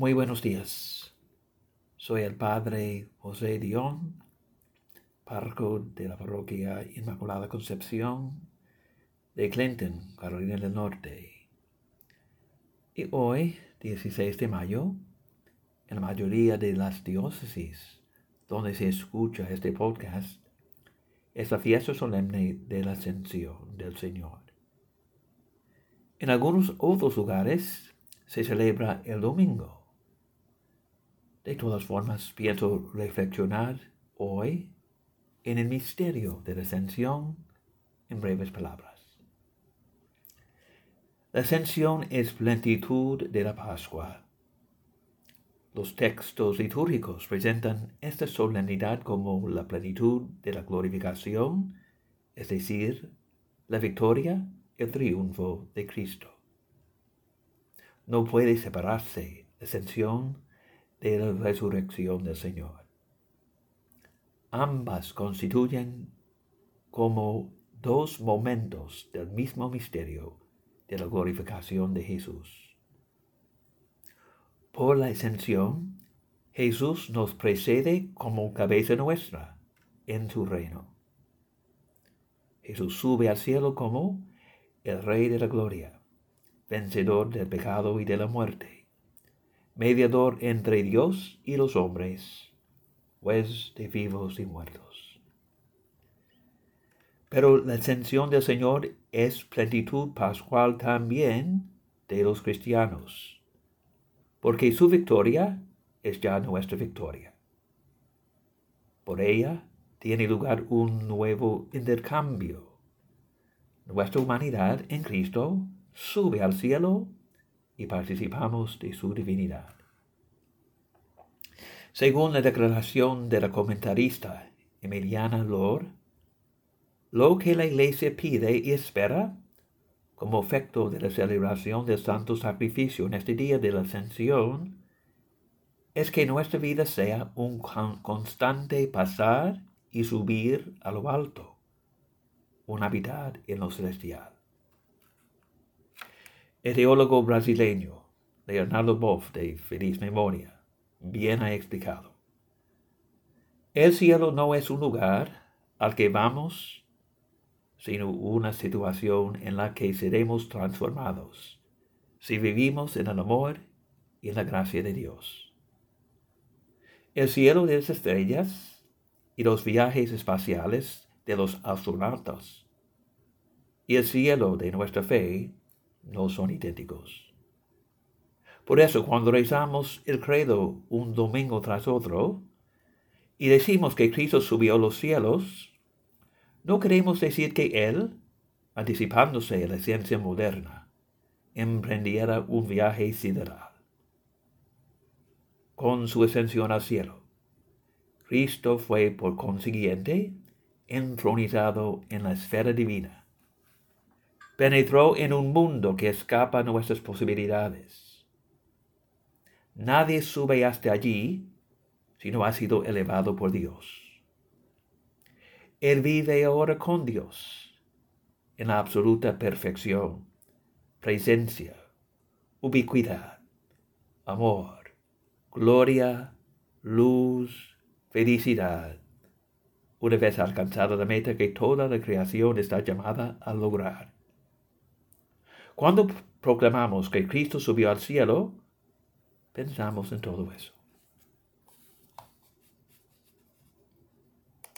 Muy buenos días. Soy el Padre José Dion, párroco de la parroquia Inmaculada Concepción de Clinton, Carolina del Norte. Y hoy, 16 de mayo, en la mayoría de las diócesis donde se escucha este podcast, es la fiesta solemne de la Ascensión del Señor. En algunos otros lugares se celebra el domingo de todas formas, pienso reflexionar hoy en el misterio de la ascensión en breves palabras. La ascensión es plenitud de la Pascua. Los textos litúrgicos presentan esta solemnidad como la plenitud de la glorificación, es decir, la victoria, el triunfo de Cristo. No puede separarse la ascensión de la resurrección del Señor. Ambas constituyen como dos momentos del mismo misterio de la glorificación de Jesús. Por la ascensión, Jesús nos precede como cabeza nuestra en su reino. Jesús sube al cielo como el Rey de la Gloria, vencedor del pecado y de la muerte mediador entre Dios y los hombres, juez de vivos y muertos. Pero la ascensión del Señor es plenitud pascual también de los cristianos, porque su victoria es ya nuestra victoria. Por ella tiene lugar un nuevo intercambio. Nuestra humanidad en Cristo sube al cielo y participamos de su divinidad. Según la declaración de la comentarista Emiliana Lor, lo que la Iglesia pide y espera como efecto de la celebración del santo sacrificio en este día de la ascensión es que nuestra vida sea un constante pasar y subir a lo alto, un habitar en lo celestial. El brasileño Leonardo Boff de feliz memoria bien ha explicado. El cielo no es un lugar al que vamos, sino una situación en la que seremos transformados si vivimos en el amor y en la gracia de Dios. El cielo de las estrellas y los viajes espaciales de los astronautas y el cielo de nuestra fe no son idénticos. Por eso cuando rezamos el credo un domingo tras otro y decimos que Cristo subió a los cielos, no queremos decir que Él, anticipándose a la ciencia moderna, emprendiera un viaje sideral. Con su ascensión al cielo, Cristo fue por consiguiente entronizado en la esfera divina penetró en un mundo que escapa a nuestras posibilidades. Nadie sube hasta allí si no ha sido elevado por Dios. Él vive ahora con Dios en la absoluta perfección, presencia, ubicuidad, amor, gloria, luz, felicidad, una vez alcanzada la meta que toda la creación está llamada a lograr. Cuando proclamamos que Cristo subió al cielo, pensamos en todo eso.